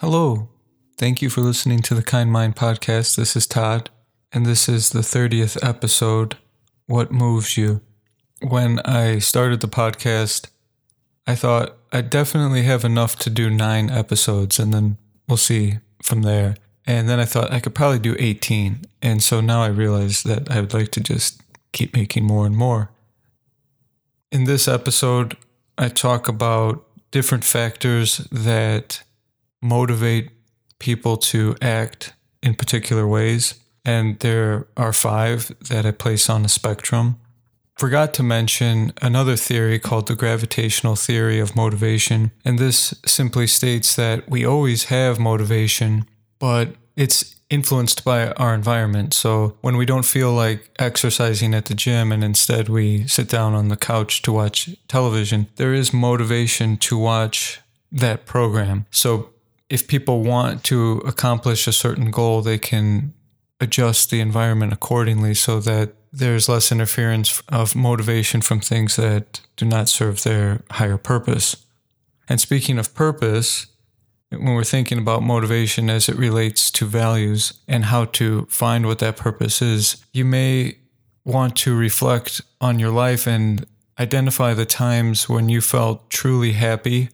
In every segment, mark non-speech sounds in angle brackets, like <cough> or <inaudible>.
Hello. Thank you for listening to the Kind Mind podcast. This is Todd, and this is the 30th episode What Moves You? When I started the podcast, I thought I'd definitely have enough to do nine episodes, and then we'll see from there. And then I thought I could probably do 18. And so now I realize that I would like to just keep making more and more. In this episode, I talk about different factors that motivate people to act in particular ways. And there are five that I place on a spectrum. Forgot to mention another theory called the gravitational theory of motivation. And this simply states that we always have motivation, but it's influenced by our environment. So when we don't feel like exercising at the gym and instead we sit down on the couch to watch television, there is motivation to watch that program. So if people want to accomplish a certain goal, they can adjust the environment accordingly so that there's less interference of motivation from things that do not serve their higher purpose. And speaking of purpose, when we're thinking about motivation as it relates to values and how to find what that purpose is, you may want to reflect on your life and identify the times when you felt truly happy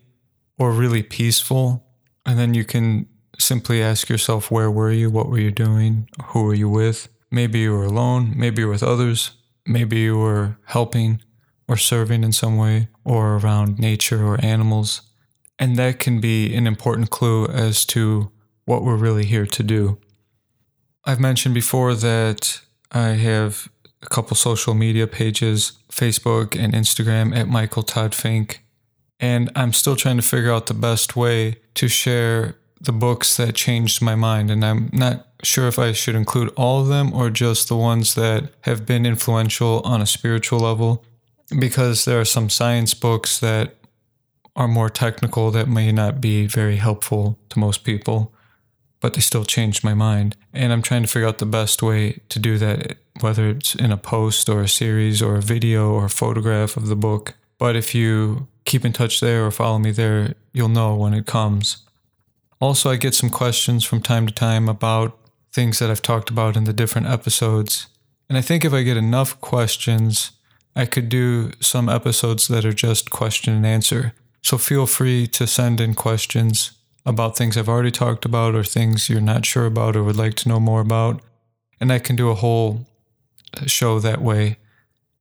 or really peaceful and then you can simply ask yourself, where were you? What were you doing? Who were you with? Maybe you were alone. Maybe you were with others. Maybe you were helping or serving in some way or around nature or animals. And that can be an important clue as to what we're really here to do. I've mentioned before that I have a couple social media pages Facebook and Instagram at Michael Todd Fink. And I'm still trying to figure out the best way to share the books that changed my mind. And I'm not sure if I should include all of them or just the ones that have been influential on a spiritual level, because there are some science books that are more technical that may not be very helpful to most people, but they still changed my mind. And I'm trying to figure out the best way to do that, whether it's in a post or a series or a video or a photograph of the book. But if you keep in touch there or follow me there, you'll know when it comes. Also, I get some questions from time to time about things that I've talked about in the different episodes. And I think if I get enough questions, I could do some episodes that are just question and answer. So feel free to send in questions about things I've already talked about or things you're not sure about or would like to know more about. And I can do a whole uh, show that way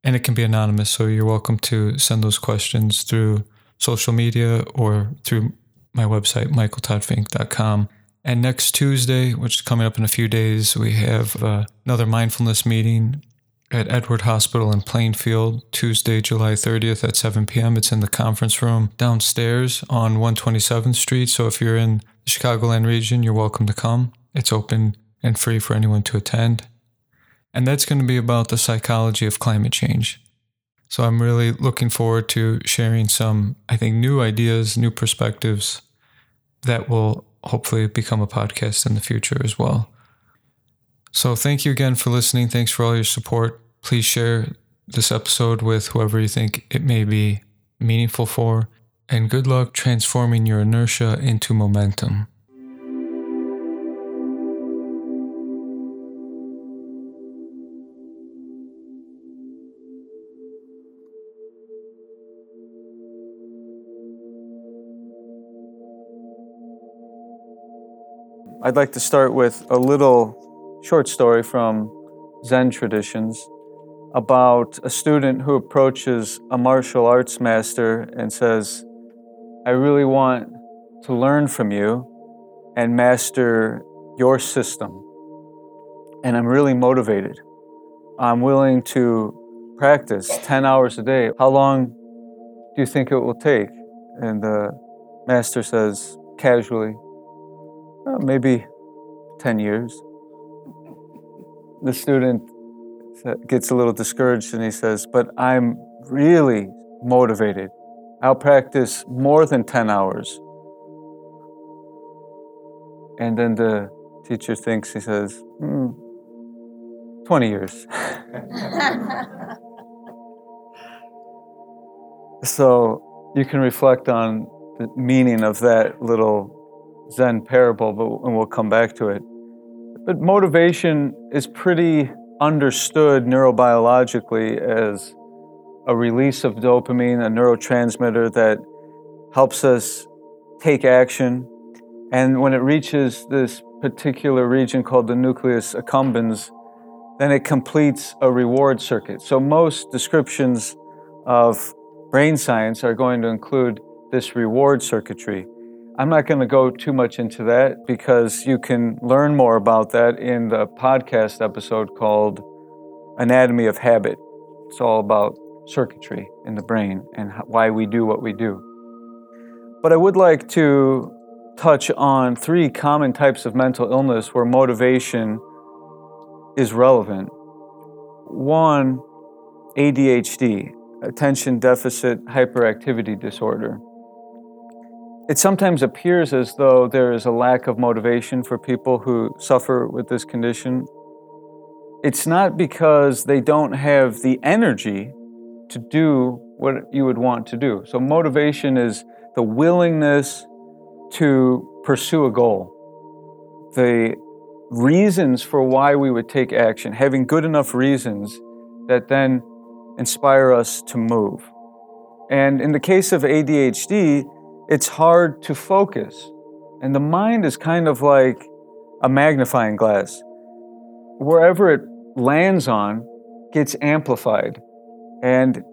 and it can be anonymous. So you're welcome to send those questions through social media or through my website, michaeltoddfink.com. And next Tuesday, which is coming up in a few days, we have uh, another mindfulness meeting at Edward Hospital in Plainfield, Tuesday, July 30th at 7 p.m. It's in the conference room downstairs on 127th Street. So if you're in the Chicagoland region, you're welcome to come. It's open and free for anyone to attend. And that's going to be about the psychology of climate change. So I'm really looking forward to sharing some, I think, new ideas, new perspectives that will hopefully become a podcast in the future as well. So thank you again for listening. Thanks for all your support. Please share this episode with whoever you think it may be meaningful for. And good luck transforming your inertia into momentum. I'd like to start with a little short story from Zen traditions about a student who approaches a martial arts master and says, I really want to learn from you and master your system. And I'm really motivated. I'm willing to practice 10 hours a day. How long do you think it will take? And the master says casually, uh, maybe 10 years. The student gets a little discouraged and he says, But I'm really motivated. I'll practice more than 10 hours. And then the teacher thinks, he says, hmm, 20 years. <laughs> so you can reflect on the meaning of that little Zen parable, but and we'll come back to it. But motivation is pretty understood neurobiologically as a release of dopamine, a neurotransmitter that helps us take action. And when it reaches this particular region called the nucleus accumbens, then it completes a reward circuit. So most descriptions of brain science are going to include this reward circuitry. I'm not going to go too much into that because you can learn more about that in the podcast episode called Anatomy of Habit. It's all about circuitry in the brain and why we do what we do. But I would like to touch on three common types of mental illness where motivation is relevant. One, ADHD, attention deficit hyperactivity disorder. It sometimes appears as though there is a lack of motivation for people who suffer with this condition. It's not because they don't have the energy to do what you would want to do. So, motivation is the willingness to pursue a goal, the reasons for why we would take action, having good enough reasons that then inspire us to move. And in the case of ADHD, it's hard to focus. And the mind is kind of like a magnifying glass. Wherever it lands on gets amplified. And,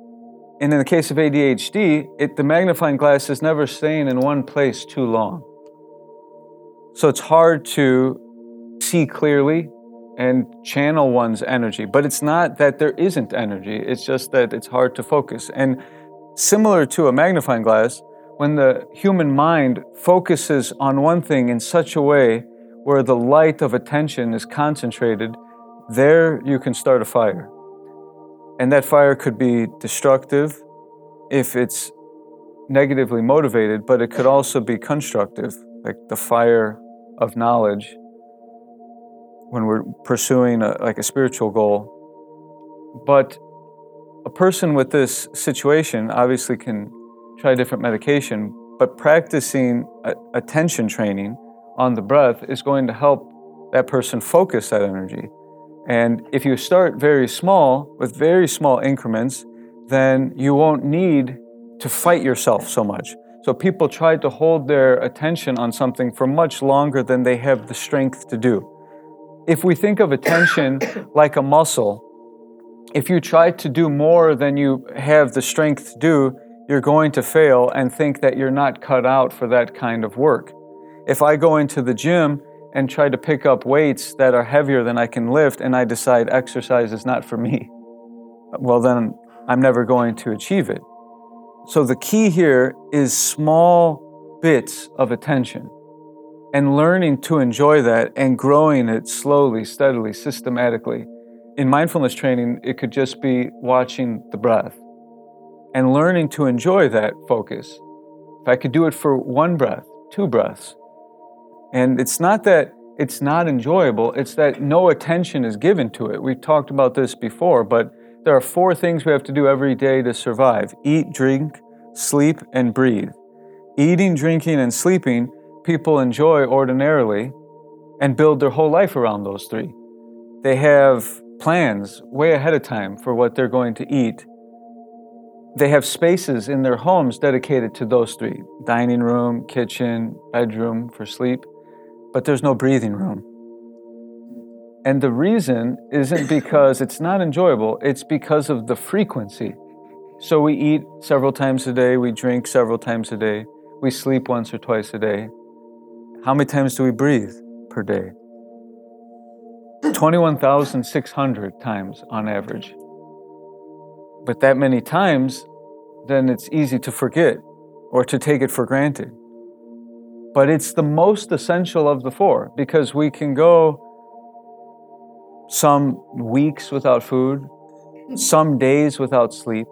and in the case of ADHD, it, the magnifying glass is never staying in one place too long. So it's hard to see clearly and channel one's energy. But it's not that there isn't energy, it's just that it's hard to focus. And similar to a magnifying glass, when the human mind focuses on one thing in such a way where the light of attention is concentrated, there you can start a fire. And that fire could be destructive if it's negatively motivated, but it could also be constructive, like the fire of knowledge when we're pursuing a, like a spiritual goal. But a person with this situation obviously can try different medication, but practicing attention training on the breath is going to help that person focus that energy. And if you start very small with very small increments, then you won't need to fight yourself so much. So people try to hold their attention on something for much longer than they have the strength to do if we think of attention <coughs> like a muscle, if you try to do more than you have the strength to do, you're going to fail and think that you're not cut out for that kind of work. If I go into the gym and try to pick up weights that are heavier than I can lift and I decide exercise is not for me, well, then I'm never going to achieve it. So the key here is small bits of attention and learning to enjoy that and growing it slowly, steadily, systematically. In mindfulness training, it could just be watching the breath and learning to enjoy that focus. If I could do it for one breath, two breaths. And it's not that it's not enjoyable, it's that no attention is given to it. We've talked about this before, but there are four things we have to do every day to survive eat, drink, sleep, and breathe. Eating, drinking, and sleeping people enjoy ordinarily and build their whole life around those three. They have plans way ahead of time for what they're going to eat. They have spaces in their homes dedicated to those three dining room, kitchen, bedroom for sleep, but there's no breathing room. And the reason isn't because it's not enjoyable, it's because of the frequency. So we eat several times a day, we drink several times a day, we sleep once or twice a day, how many times do we breathe per day? 21,600 times on average. But that many times, then it's easy to forget or to take it for granted. But it's the most essential of the four because we can go some weeks without food, some days without sleep,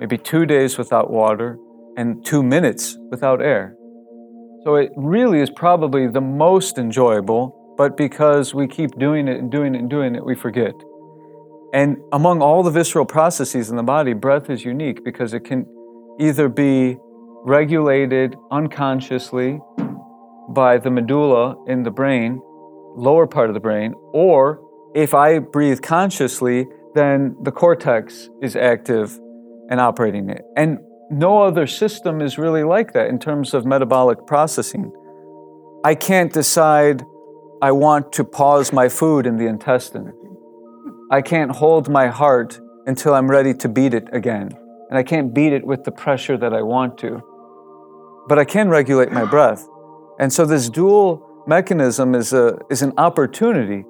maybe two days without water, and two minutes without air. So it really is probably the most enjoyable, but because we keep doing it and doing it and doing it, we forget. And among all the visceral processes in the body, breath is unique because it can either be regulated unconsciously by the medulla in the brain, lower part of the brain, or if I breathe consciously, then the cortex is active and operating it. And no other system is really like that in terms of metabolic processing. I can't decide I want to pause my food in the intestine. I can't hold my heart until I'm ready to beat it again. And I can't beat it with the pressure that I want to. But I can regulate my breath. And so this dual mechanism is, a, is an opportunity.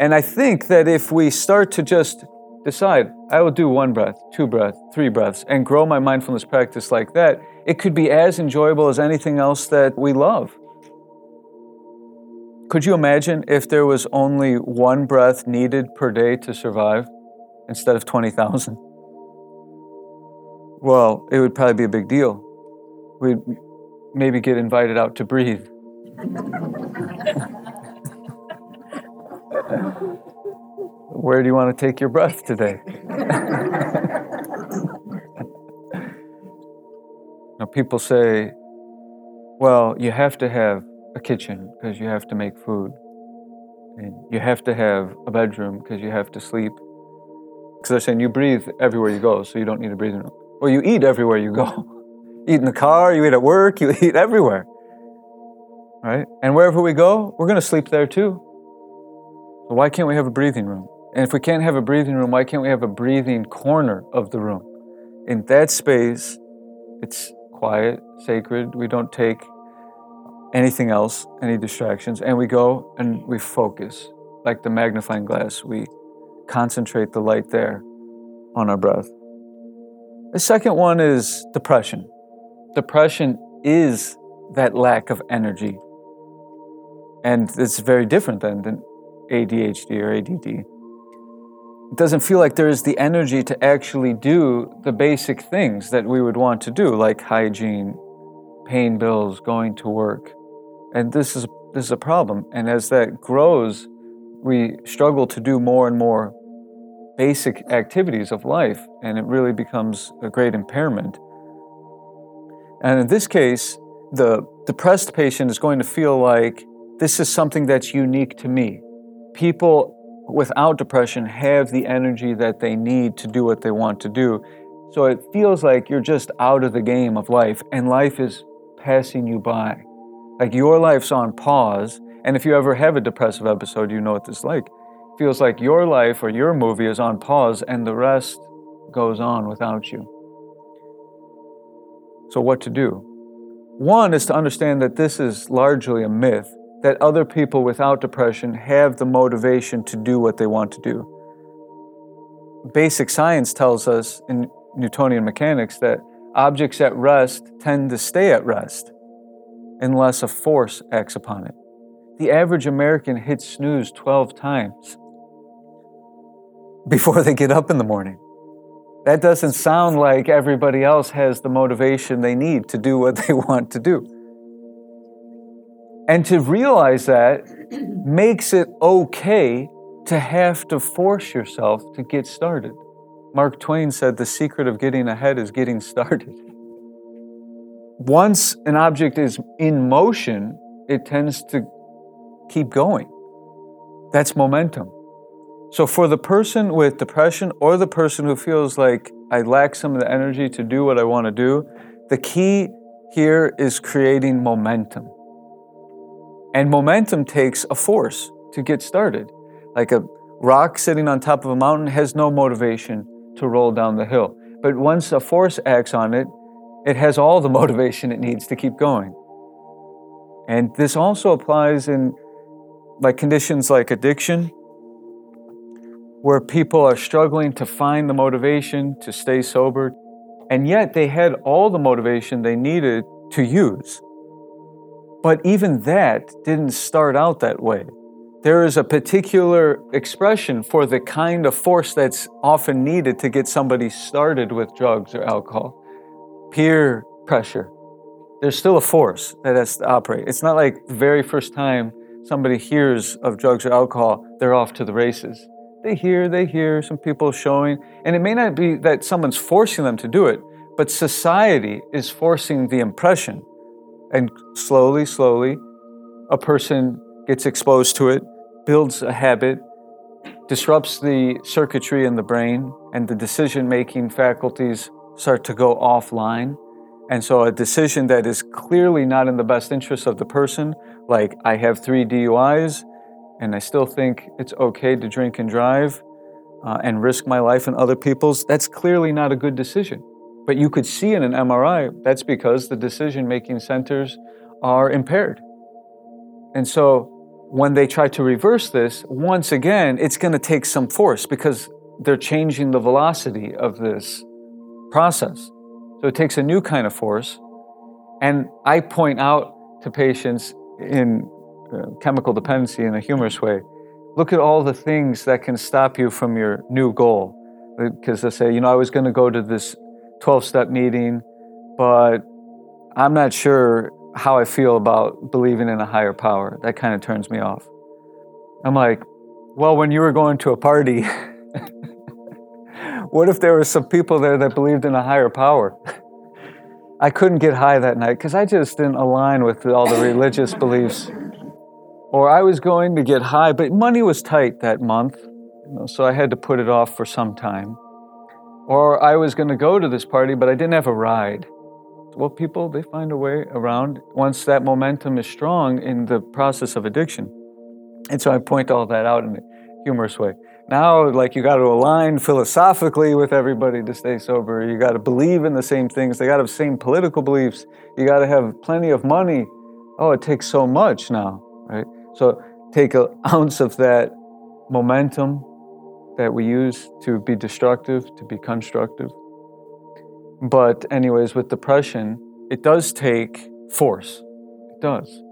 And I think that if we start to just decide, I will do one breath, two breaths, three breaths, and grow my mindfulness practice like that, it could be as enjoyable as anything else that we love. Could you imagine if there was only one breath needed per day to survive instead of 20,000? Well, it would probably be a big deal. We'd maybe get invited out to breathe. <laughs> Where do you want to take your breath today? <laughs> now, people say, well, you have to have a kitchen because you have to make food. And you have to have a bedroom because you have to sleep. Because they're saying you breathe everywhere you go, so you don't need a breathing room. Well, you eat everywhere you go. <laughs> eat in the car, you eat at work, you <laughs> eat everywhere. Right? And wherever we go, we're going to sleep there too. So why can't we have a breathing room? And if we can't have a breathing room, why can't we have a breathing corner of the room? In that space, it's quiet, sacred. We don't take anything else, any distractions, and we go and we focus like the magnifying glass. We concentrate the light there on our breath. The second one is depression. Depression is that lack of energy. And it's very different than, than ADHD or ADD. It doesn't feel like there is the energy to actually do the basic things that we would want to do, like hygiene, paying bills, going to work. And this is this is a problem. And as that grows, we struggle to do more and more basic activities of life, and it really becomes a great impairment. And in this case, the depressed patient is going to feel like this is something that's unique to me. People without depression have the energy that they need to do what they want to do. So it feels like you're just out of the game of life, and life is passing you by. Like your life's on pause. And if you ever have a depressive episode, you know what this like. It feels like your life or your movie is on pause and the rest goes on without you. So, what to do? One is to understand that this is largely a myth, that other people without depression have the motivation to do what they want to do. Basic science tells us in Newtonian mechanics that objects at rest tend to stay at rest unless a force acts upon it. The average American hits snooze 12 times before they get up in the morning. That doesn't sound like everybody else has the motivation they need to do what <laughs> they want to do. And to realize that makes it okay to have to force yourself to get started. Mark Twain said the secret of getting ahead is getting started once an object is in motion, it tends to keep going. That's momentum. So, for the person with depression or the person who feels like I lack some of the energy to do what I want to do, the key here is creating momentum. And momentum takes a force to get started. Like a rock sitting on top of a mountain has no motivation to roll down the hill. But once a force acts on it, it has all the <laughs> motivation it needs to keep going. And this also applies in like conditions like addiction, where people are struggling to find the motivation to stay sober, and yet they had all the motivation they needed to use. But even that didn't start out that way. There is a particular expression for the kind of force that's often needed to get somebody started with drugs or alcohol peer pressure. There's still a force that has to operate. It's not like the very first time somebody hears of drugs or alcohol, they're off to the races. They hear, they hear some people showing, and it may not be that someone's forcing them to do it, but society is forcing the impression And slowly, slowly, a person gets exposed to it, builds a habit, disrupts the circuitry in the brain, and the decision making faculties start to go offline. And so, a decision that is clearly not in the best interest of the person, like I have three DUIs and I still think it's okay to drink and drive uh, and risk my life and other people's, that's clearly not a good decision. But you could see in an MRI that's because the decision making centers are impaired. And so, when they try to reverse this, once again, it's going to take some force because they're changing the velocity of this process. So it takes a new kind of force. And I point out to patients in uh, chemical dependency in a humorous way look at all the things that can stop you from your new goal. Because they say, you know, I was going to go to this 12 step meeting, but I'm not sure how I feel about believing in a higher power. That kind of turns me off. I'm like, well, when you were going to a party, <laughs> what if there were some people there that believed in a higher power? I couldn't get high that night because I just didn't align with all the religious beliefs. Or I was going to get high, but money was tight that month, you know, so I had to put it off for some time. Or I was going to go to this party, but I didn't have a ride well, people, they find a way around once that momentum is strong in the process of addiction. And so I point all that out in a humorous way. Now, like, you got to align philosophically with everybody to stay sober. You got to believe in the same things. They got to have the same political beliefs. You got to have plenty of money. Oh, it takes so much now, right? So take an <laughs> ounce of that momentum that we use to be destructive, to be constructive, but, anyways, with depression, it does take force. It does.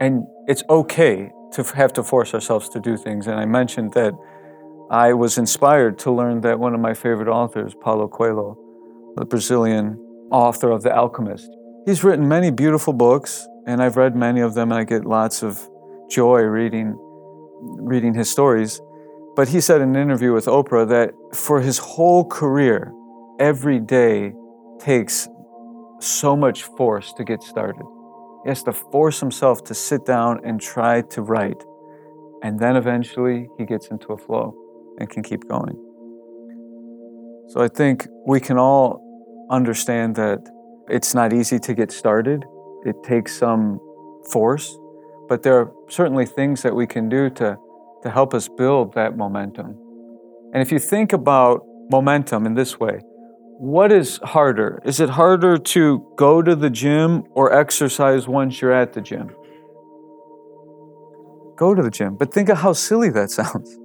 And it's okay to have to force ourselves to do things. And I mentioned that I was inspired to learn that one of my favorite authors, Paulo Coelho, the Brazilian author of The Alchemist, he's written many beautiful books, and I've read many of them, and I get lots of joy reading, reading his stories. But he said in an interview with Oprah that for his whole career, every day takes so much force to get started. He has to force himself to sit down and try to write. And then eventually he gets into a flow and can keep going. So I think we can all understand that it's not easy to get started. It takes some force, but there are certainly things that we can do to, to help us build that momentum. And if you think about momentum in this way, what is harder? Is it harder to go to the gym or exercise once you're at the gym? Go to the gym. But think of how silly that <laughs> sounds.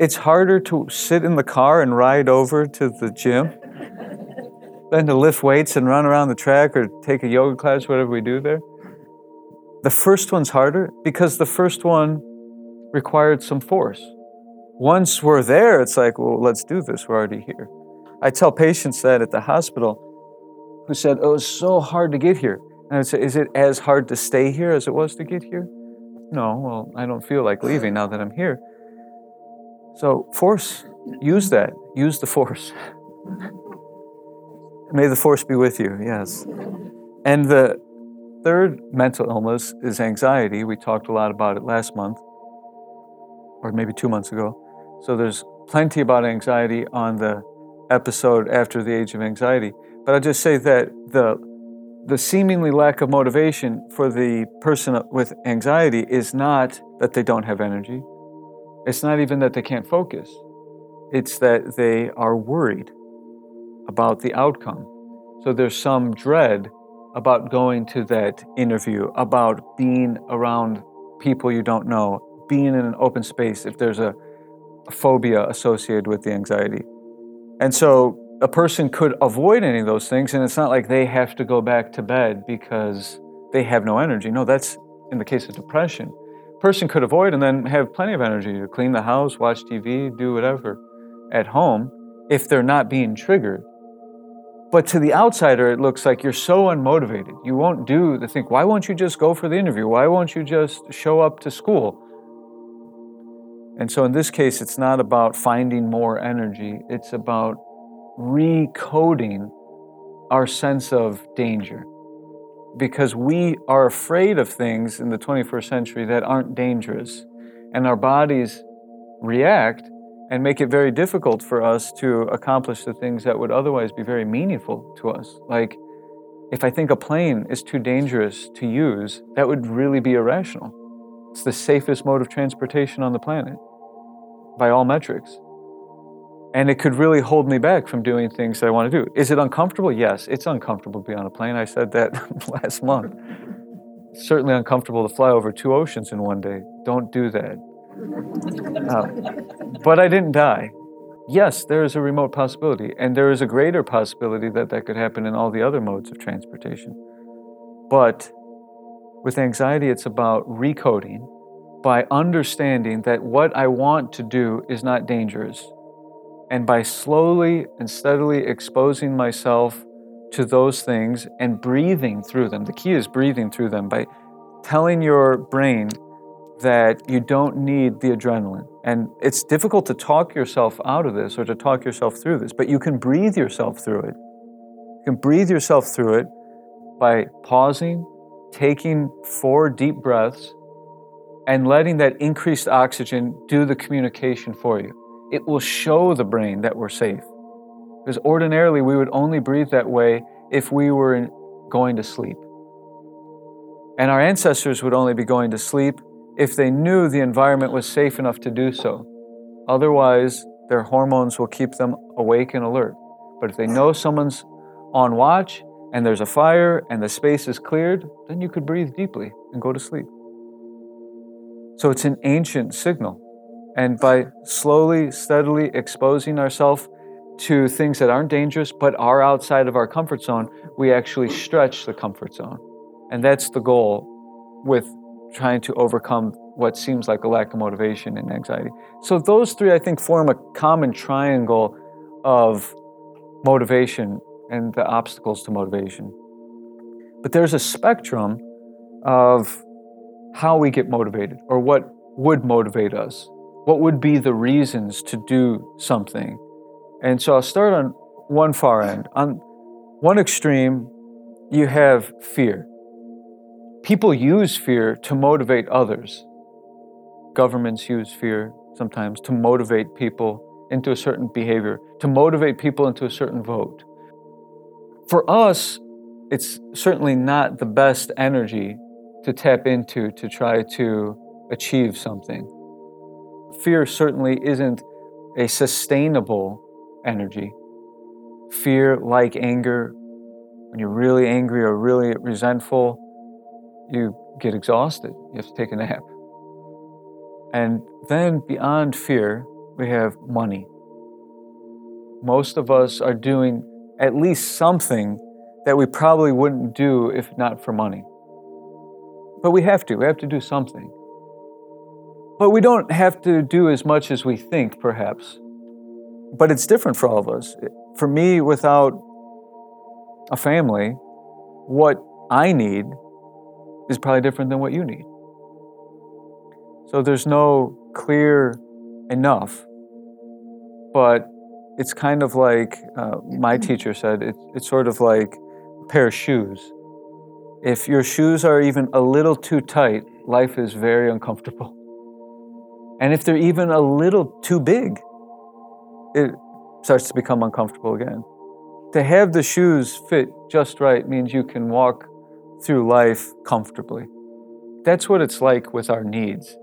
It's harder to sit in the car and ride over to the gym than to lift weights and run around the track or take a yoga class, whatever we do there. The first one's harder because the first one required some force. Once we're there, it's like, well, let's do this. We're already here. I tell patients that at the hospital who said, Oh, it's so hard to get here. And I would say, Is it as hard to stay here as it was to get here? No, well, I don't feel like leaving now that I'm here. So, force, use that. Use the force. May the force be with you, yes. And the third mental illness is anxiety. We talked a lot about it last month, or maybe two months ago. So, there's plenty about anxiety on the episode after the age of anxiety. But I'll just say that the the seemingly lack of motivation for the person with anxiety is not that they don't have energy. It's not even that they can't focus. It's that they are worried about the outcome. So there's some dread about going to that interview, about being around people you don't know, being in an open space if there's a, a phobia associated with the anxiety. And so a person could avoid any of those things, and it's not like they have to go back to bed because they have no energy. No, that's in the case of depression. Person could avoid and then have plenty of energy to clean the house, watch TV, do whatever at home if they're not being triggered. But to the outsider, it looks like you're so unmotivated. You won't do the thing. Why won't you just go for the interview? Why won't you just show up to school? And so in this case, it's not about finding more energy, it's about recoding our sense of danger. Because we are afraid of things in the 21st century that aren't dangerous. And our bodies react and make it very difficult for us to accomplish the things that would otherwise be very meaningful to us. Like, if I think a plane is too dangerous to use, that would really be irrational. It's the safest mode of transportation on the planet by all metrics. And it could really hold me back from doing things I want to do. Is it uncomfortable? Yes, it's uncomfortable to be on a plane. I said that <laughs> last month. Certainly uncomfortable to fly over two oceans in one day. Don't do that. Uh, but I didn't die. Yes, there is a remote possibility, and there is a greater possibility that that could happen in all the other modes of transportation. But with anxiety, it's about recoding by understanding that what I want to do is not dangerous and by slowly and steadily exposing myself to those things and breathing through them. The key is breathing through them by telling your brain that you don't need the adrenaline. And it's difficult to talk yourself out of this or to talk yourself through this, but you can breathe yourself through it. You can breathe yourself through it by pausing, taking four deep breaths, and letting that increased oxygen do the communication for you it will show the brain that we're safe. Because ordinarily we would only breathe that way if we were going to sleep. And our ancestors would only be going to sleep if they knew the environment was safe enough to do so. Otherwise, their hormones will keep them awake and alert. But if they know someone's on watch and there's a fire and the space is cleared, then you could breathe deeply and go to sleep. So it's an ancient signal. And by slowly, steadily exposing ourselves to things that aren't dangerous but are outside of our comfort zone, we actually stretch the comfort zone. And that's the goal with trying to overcome what seems like a lack of motivation and anxiety. So, those three, I think, form a common triangle of motivation and the obstacles to motivation. But there's a spectrum of how we get motivated or what would motivate us what would be the reasons to do something? And so I'll start on one far end. On one extreme, you have fear. People use fear to motivate others. Governments use fear sometimes to motivate people into a certain behavior, to motivate people into a certain vote. For us, it's certainly not the best energy to tap into to try to achieve something fear certainly isn't a sustainable energy. Fear, like anger, when you're really angry or really resentful, you get exhausted. You have to take a nap. And then beyond fear, we have money. Most of us are doing at least something that we probably wouldn't do if not for money. But we have to, we have to do something. But we don't have to do as much as we think, perhaps. But it's different for all of us. For me, without a family, what I need is probably different than what you need. So there's no clear enough, but it's kind of like uh, my teacher said it, it's sort of like a pair of shoes. If your shoes are even a little too tight, life is very uncomfortable. And if they're even a little too big, it starts to become uncomfortable again. To have the shoes fit just right means you can walk through life comfortably. That's what it's like with our needs.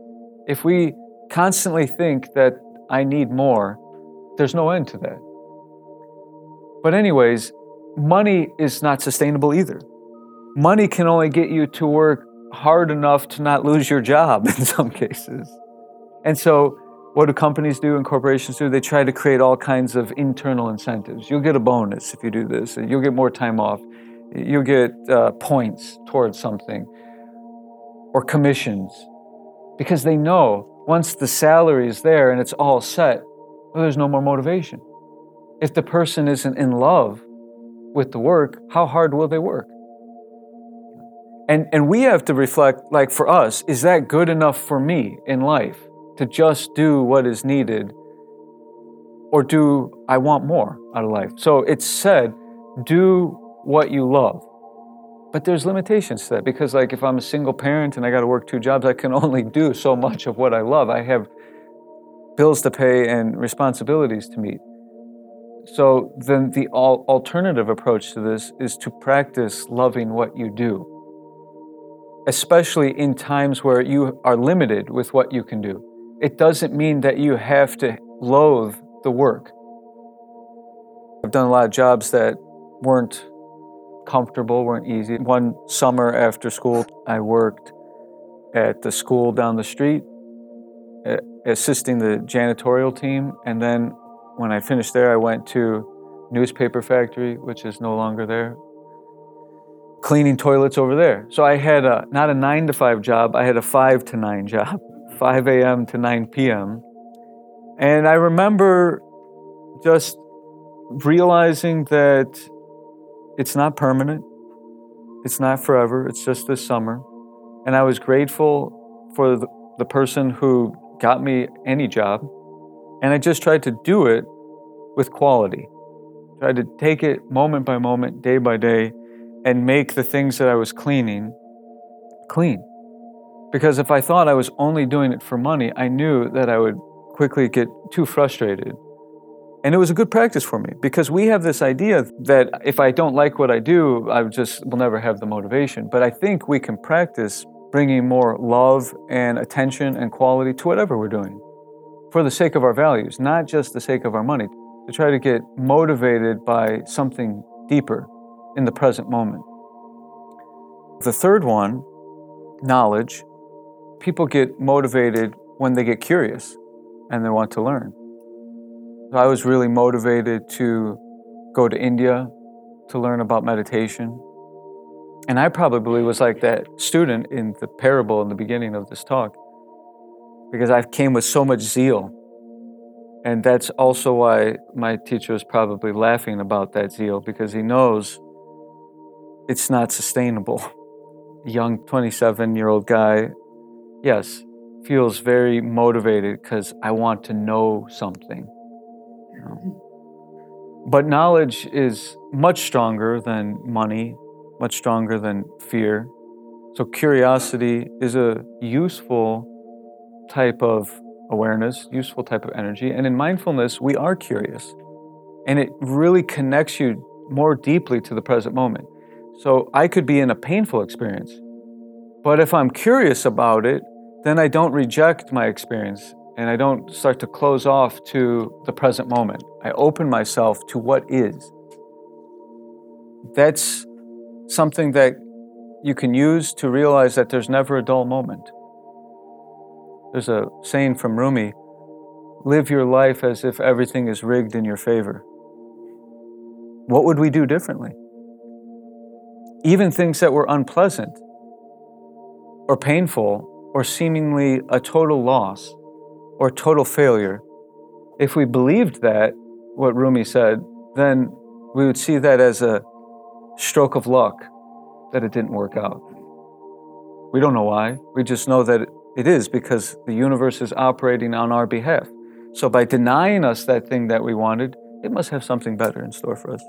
If we constantly think that I need more, there's no end to that. But, anyways, money is not sustainable either. Money can only get you to work hard enough to not lose your job <laughs> in some cases. And so, what do companies do and corporations do? They try to create all kinds of internal incentives. You'll get a bonus if you do this, you'll get more time off, you'll get uh, points towards something, or commissions. Because they know once the salary is there and it's all set, well, there's no more motivation. If the person isn't in love with the work, how hard will they work? And, and we have to reflect, like for us, is that good enough for me in life? To just do what is needed? Or do I want more out of life? So it's said, do what you love. But there's limitations to that because, like, if I'm a single parent and I got to work two jobs, I can <laughs> only do so much of what I love. I have bills to pay and responsibilities to meet. So then the alternative approach to this is to practice loving what you do, especially in times where you are limited with what you can do. It doesn't mean that you have to loathe the work. I've done a lot of jobs that weren't comfortable, weren't easy. One summer after school, I worked at the school down the street, assisting the janitorial team, and then when I finished there, I went to newspaper factory, which is no longer there, cleaning toilets over there. So I had a, not a nine to five job, I had a five to nine <laughs> job, 5 a.m. to 9 p.m. And I remember just realizing that it's not permanent, it's not forever, it's just this summer. And I was grateful for the, the person who got me any job and I just tried to do it with quality. Tried to take it moment by moment, day by day, and make the things that I was cleaning clean. Because if I thought I was only doing it for money, I knew that I would quickly get too frustrated. And it was a good practice for me because we have this idea that if I don't like what I do, I just will never have the motivation. But I think we can practice bringing more love and attention and quality to whatever we're doing for the sake of our values, not just the sake of our money, to try to get motivated by something deeper in the present moment. The third one, knowledge, people get motivated when they get curious and they want to learn. I was really motivated to go to India to learn about meditation. And I probably was like that student in the parable in the beginning of this talk because I came with so much zeal. And that's also why my teacher is probably laughing about that zeal because he knows it's not sustainable. A <laughs> young 27 year old guy, yes, feels very motivated because I want to know something. You know? But knowledge is much stronger than money, much stronger than fear. So curiosity is a useful type of awareness, useful type of energy. And in mindfulness, we are curious. And it really connects you more deeply to the present moment. So I could be in a painful experience, but if I'm curious about it, then I don't reject my experience and I don't start to close off to the present moment. I open myself to what is. That's something that you can use to realize that there's never a dull moment. There's a saying from Rumi live your life as if everything is rigged in your favor. What would we do differently? Even things that were unpleasant or painful or seemingly a total loss or total failure, if we believed that, what Rumi said, then we would see that as a stroke of luck that it didn't work out. We don't know why. We just know that it is because the universe is operating on our behalf. So by denying us that thing that we wanted, it must have something better in store for us.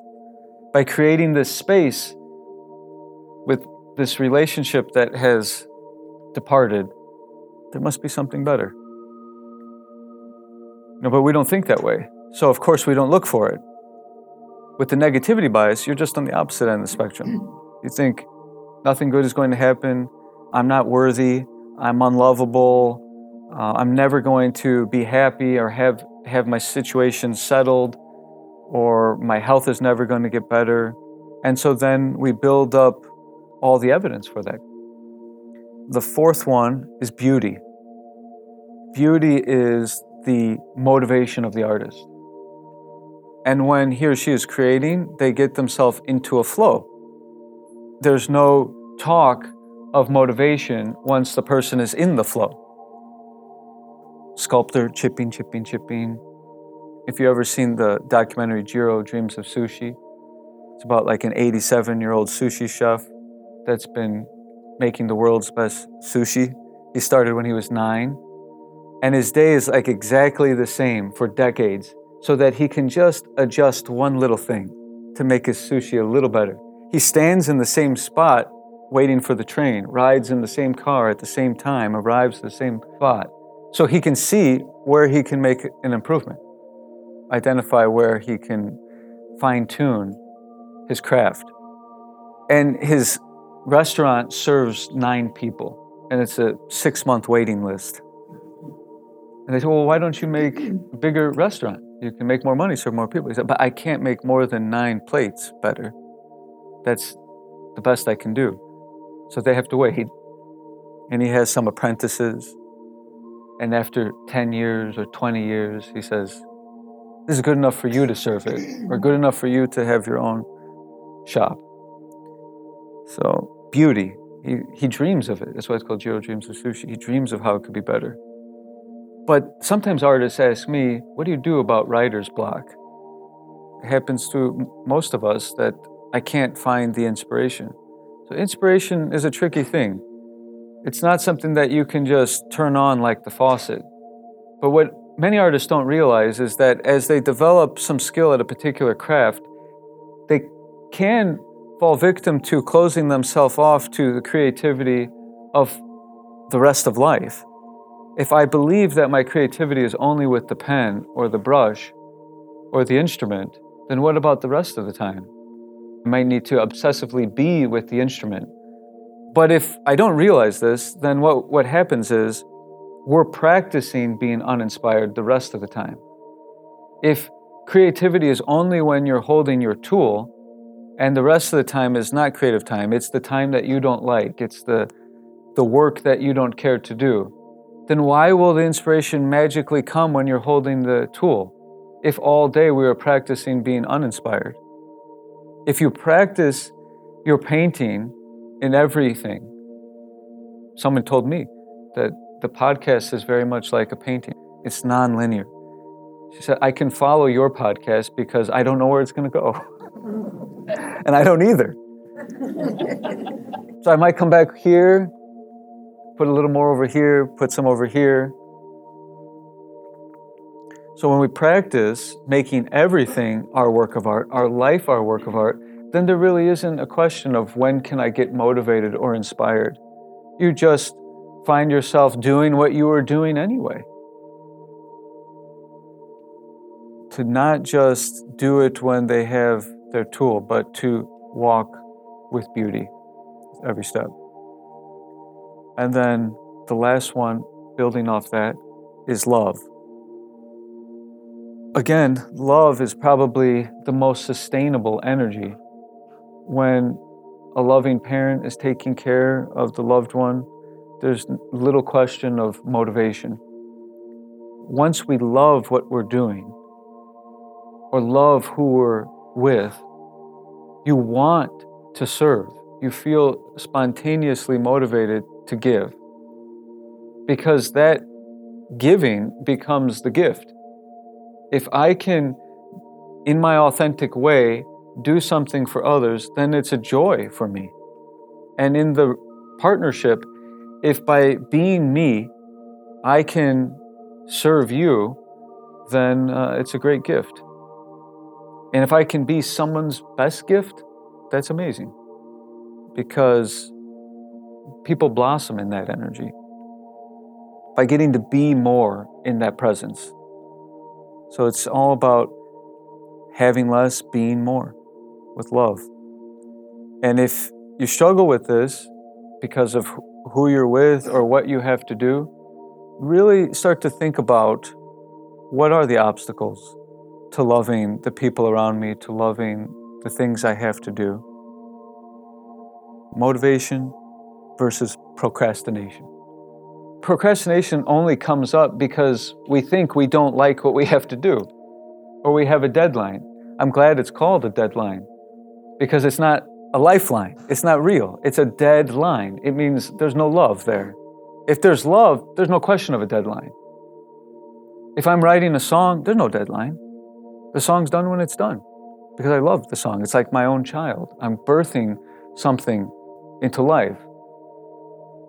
By creating this space with this relationship that has departed, there must be something better. No, but we don't think that way. So of course we don't look for it. With the negativity bias, you're just on the opposite end of the spectrum. <clears throat> You think nothing good is going to happen. I'm not worthy. I'm unlovable. Uh, I'm never going to be happy or have, have my situation settled, or my health is never going to get better. And so then we build up all the evidence for that. The fourth one is beauty. Beauty is the motivation of the artist. And when he or she is creating, they get themselves into a flow. There's no talk of motivation once the person is in the flow. Sculptor chipping, chipping, chipping. If you've ever seen the documentary Jiro Dreams of Sushi, it's about like an 87 year old sushi chef that's been making the world's best sushi. He started when he was nine, and his day is like exactly the same for decades, so that he can just adjust one little thing to make his sushi a little better. He stands in the same spot waiting for the train, rides in the same car at the same time, arrives at the same spot. So he can see where he can make an improvement, identify where he can fine tune his craft. And his restaurant serves nine people, and it's a six month waiting list. And they said, Well, why don't you make a bigger restaurant? You can make more money, serve more people. He said, But I can't make more than nine plates better. That's the best I can do. So they have to wait. And he has some apprentices. And after 10 years or 20 years, he says, This is good enough for you to serve it, or good enough for you to have your own shop. So, beauty. He, he dreams of it. That's why it's called Jiro Dreams of Sushi. He dreams of how it could be better. But sometimes artists ask me, What do you do about writer's block? It happens to most of us that I can't find the inspiration. So, inspiration is a tricky thing. It's not something that you can just turn on like the faucet. But what many artists don't realize is that as they develop some skill at a particular craft, they can fall victim to closing themselves off to the creativity of the rest of life. If I believe that my creativity is only with the pen or the brush or the instrument, then what about the rest of the time? I might need to obsessively be with the instrument. But if I don't realize this, then what, what happens is we're practicing being uninspired the rest of the time. If creativity is only when you're holding your tool, and the rest of the time is not creative time, it's the time that you don't like, it's the, the work that you don't care to do, then why will the inspiration magically come when you're holding the tool if all day we are practicing being uninspired? If you practice your painting in everything, someone told me that the podcast is very much like a painting, it's non-linear. She said, I can follow your podcast because I don't know where it's going to go. <laughs> and I don't either. so I might come back here, put a little more over here, put some over here. So when we practice making everything our work of art, our life our work of art, then there really isn't a question of when can I get motivated or inspired. You just find yourself doing what you were doing anyway. To not just do it when they have their tool, but to walk with beauty every step. And then the last one, building off that, is love. Again, love is probably the most sustainable energy. When a loving parent is taking care of the loved one, there's little question of motivation. Once we love what we're doing, or love who we're with, you want to serve. You feel spontaneously motivated to give because that giving becomes the gift. If I can, in my authentic way, do something for others, then it's a joy for me. And in the partnership, if by being me, I can serve you, then uh, it's a great gift. And if I can be someone's best gift, that's amazing because people blossom in that energy by getting to be more in that presence. So it's all about having less, being more with love. And if you struggle with this because of who you're with or what you have to do, really start to think about what are the obstacles to loving the people around me, to loving the things I have to do. Motivation versus procrastination. Procrastination only comes up because we think we don't like what we have to do or we have a deadline. I'm glad it's called a deadline because it's not a lifeline. It's not real. It's a deadline. It means there's no love there. If there's love, there's no question of a deadline. If I'm writing a song, there's no deadline. The song's done when it's done because I love the song. It's like my own child. I'm birthing something into life.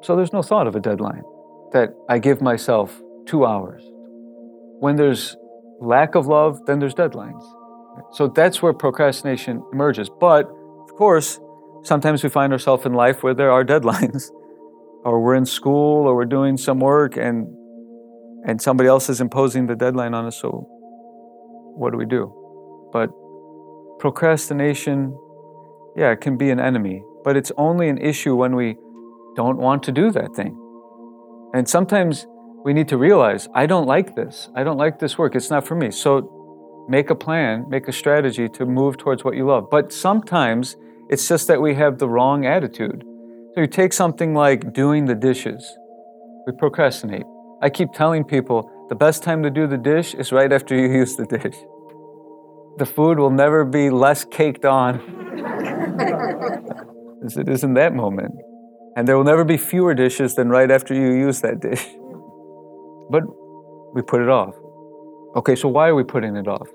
So there's no thought of a deadline that I give myself two hours. When there's lack of love, then there's deadlines. So that's where procrastination emerges. But of course, sometimes we find ourselves in life where there are <laughs> deadlines, or we're in school, or we're doing some work, and and somebody else is imposing the deadline on us. So, what do we do? But procrastination, yeah, it can be an enemy, but it's only an issue when we don't want to do that thing. And sometimes we need to realize, I don't like this. I don't like this work. It's not for me. So make a plan, make a strategy to move towards what you love. But sometimes it's just that we have the wrong attitude. So you take something like doing the dishes. We procrastinate. I keep telling people the best time to do the dish is right after you <laughs> use the dish. The food will never be less caked on <laughs> as it is in that moment. And there will never be fewer dishes than right after you use that dish. <laughs> But we put it off. Okay, so why are we putting it off?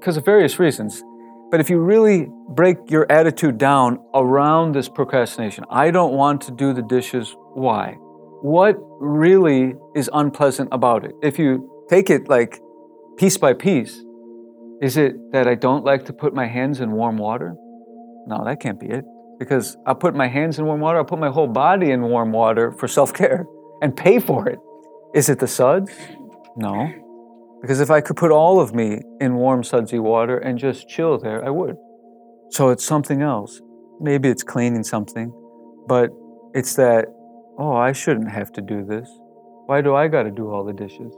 Because of various reasons. But if you really break your attitude down around this procrastination, I don't want to do the dishes, why? What really is unpleasant about it? If you take it like piece by piece, is it that I don't like to put my hands in warm water? No, that can't be it. Because I'll put my hands in warm water, I'll put my whole body in warm water for self care <laughs> and pay for it. Is it the suds? No. Because if I could put all of me in warm, sudsy water and just chill there, I would. So it's something else. Maybe it's cleaning something, but it's that, oh, I shouldn't have to do this. Why do I got to do all the dishes?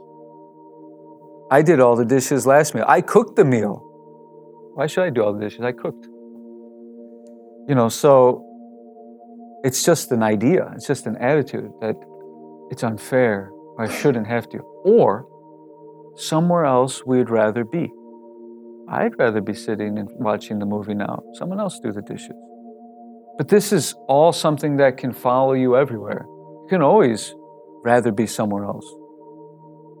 I did all the dishes last meal. I cooked the meal. Why should I do all the dishes? I cooked. You know, so it's just an idea, it's just an attitude that it's unfair I shouldn't have to. Or somewhere else we'd rather be. I'd rather be sitting and watching the movie now. Someone else do the dishes. But this is all something that can follow you everywhere. You can always rather be somewhere else.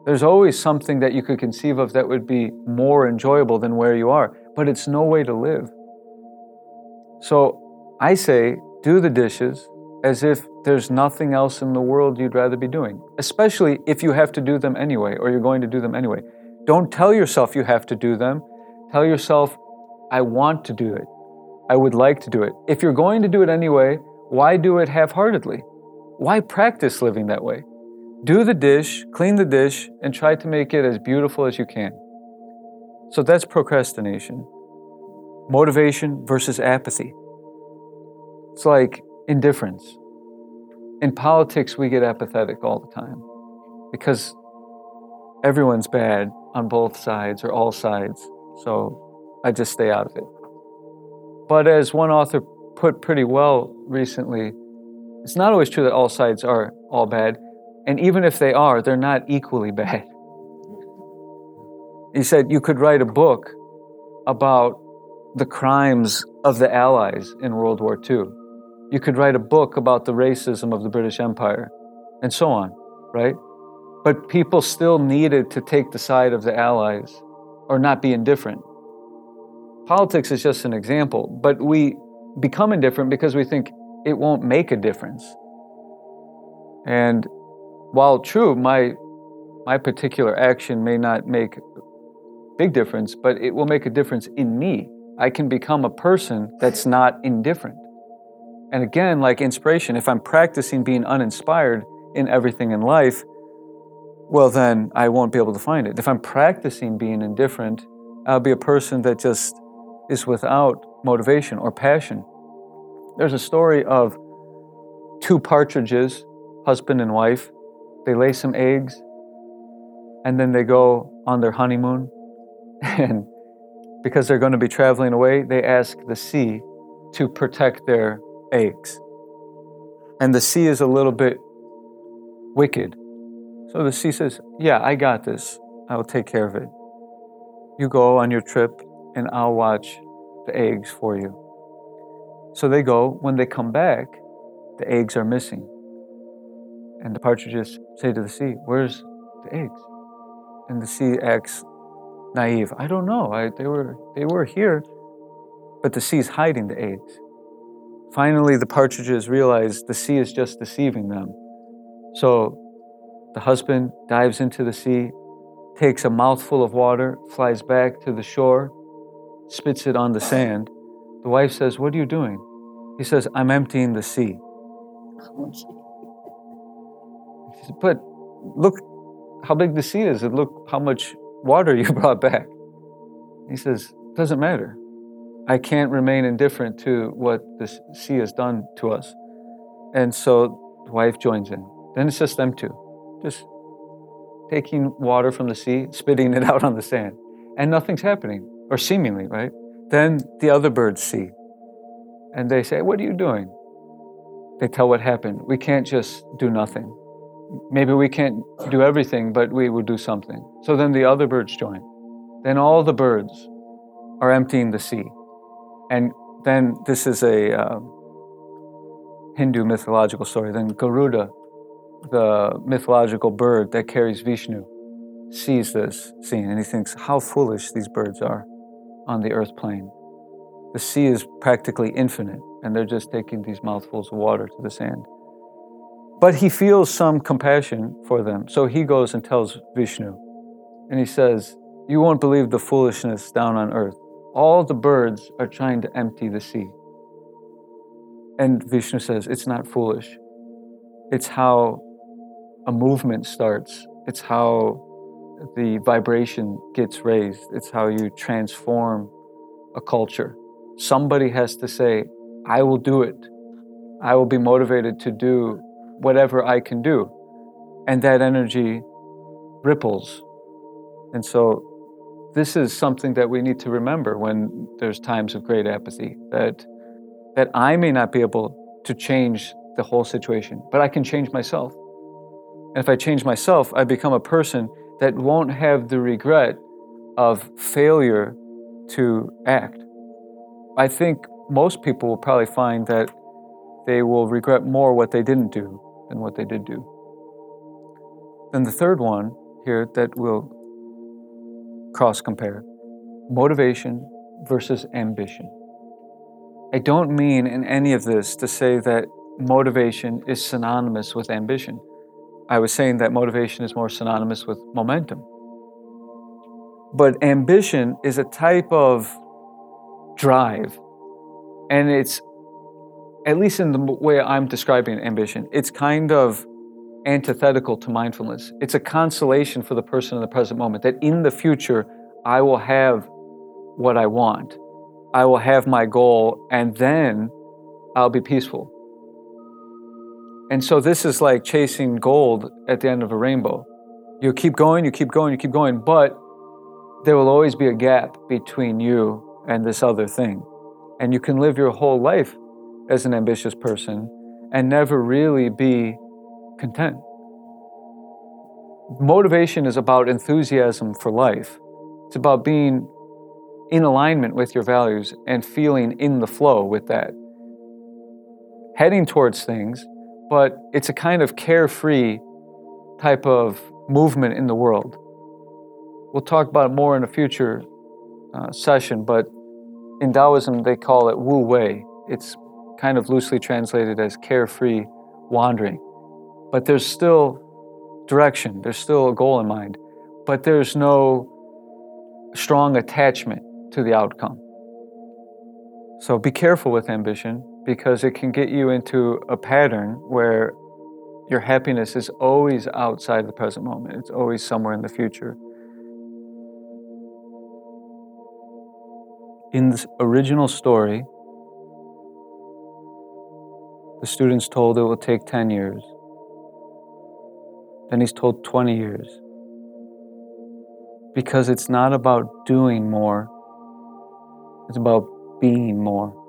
There's always something that you could conceive of that would be more enjoyable than where you are, but it's no way to live. So I say, do the dishes, as if there's nothing else in the world you'd rather be doing, especially if you have to do them anyway or you're going to do them anyway. Don't tell yourself you have to do them. Tell yourself, I want to do it. I would like to do it. If you're going to do it anyway, why do it half heartedly? Why practice living that way? Do the dish, clean the dish, and try to make it as beautiful as you can. So that's procrastination. Motivation versus apathy. It's like indifference. In politics, we get apathetic all the time because everyone's bad on both sides or all sides. So I just stay out of it. But as one author put pretty well recently, it's not always true that all sides are all bad. And even if they are, they're not equally bad. He said you could write a book about the crimes of the Allies in World War II you could write a book about the racism of the British Empire, and so on, right? But people still needed to take the side of the Allies or not be indifferent. Politics is just an example, but we become indifferent because we think it won't make a difference. And while true, my, my particular action may not make big difference, but it will make a difference in me. I can become a person that's not indifferent. And again, like inspiration, if I'm practicing being uninspired in everything in life, well, then I won't be able to find it. If I'm practicing being indifferent, I'll be a person that just is without motivation or passion. There's a story of two partridges, husband and wife. They lay some eggs and then they go on their honeymoon. <laughs> And because they're going to be traveling away, they ask the sea to protect their eggs. And the sea is a little bit wicked. So the sea says, Yeah, I got this. I'll take care of it. You go on your trip, and I'll watch the eggs for you. So they go. When they come back, the eggs are missing. And the partridges say to the sea, Where's the eggs? And the sea acts naive. I don't know. I, they, were, they were here, but the sea's hiding the eggs. Finally, the partridges realize the sea is just deceiving them. So the husband dives into the sea, takes a mouthful of water, flies back to the shore, spits it on the sand. The wife says, What are you doing? He says, I'm emptying the sea. But look how big the sea is and look how much water you <laughs> brought back. He says, doesn't matter. I can't remain indifferent to what the sea has done to us. And so the wife joins in. Then it's just them two, just taking water from the sea, spitting it <laughs> out on the sand, and nothing's happening, or seemingly, right? Then the other birds see, and they say, What are you doing? They tell what happened. We can't just do nothing. Maybe we can't do everything, but we will do something. So then the other birds join. Then all the birds are emptying the sea. And then this is a uh, Hindu mythological story. Then Garuda, the mythological bird that carries Vishnu, sees this scene and he thinks how foolish these birds are on the earth plane. The sea is practically infinite, and they're just taking these mouthfuls of water to the sand. But he feels some compassion for them, so he goes and tells Vishnu. And he says, You won't believe the foolishness down on earth. All the birds are trying to empty the sea. And Vishnu says, It's not foolish. It's how a movement starts, it's how the vibration gets raised, it's how you transform a culture. Somebody has to say, I will do it. I will be motivated to do whatever I can do. And that energy ripples. And so, this is something that we need to remember when there's times of great apathy that, that I may not be able to change the whole situation, but I can change myself. And if I change myself, I become a person that won't have the regret of failure to act. I think most people will probably find that they will regret more what they didn't do than what they did do. Then the third one here that we'll cross compare motivation versus ambition. I don't mean in any of this to say that motivation is synonymous with ambition. I was saying that motivation is more synonymous with momentum. But ambition is a type of drive. And it's, at least in the way I'm describing ambition, it's kind of antithetical to mindfulness. It's a consolation for the person in the present moment that in the future, I will have what I want. I will have my goal, and then I'll be peaceful. And so this is like chasing gold at the end of a rainbow. You keep going, you keep going, you keep going, but there will always be a gap between you and this other thing. And you can live your whole life as an ambitious person and never really be content. Motivation is about enthusiasm for life. It's about being in alignment with your values and feeling in the flow with that. Heading towards things but it's a kind of carefree type of movement in the world. We'll talk about it more in a future uh, session, but in Taoism they call it Wu Wei. It's kind of loosely translated as carefree wandering. But there's still direction, there's still a goal in mind, but there's no strong attachment to the outcome. So be careful with ambition because it can get you into a pattern where your happiness is always outside the present moment, it's always somewhere in the future. In this original story, the student's told it will take 10 years. Then he's told 20 years. Because it's not about doing more, it's about being more.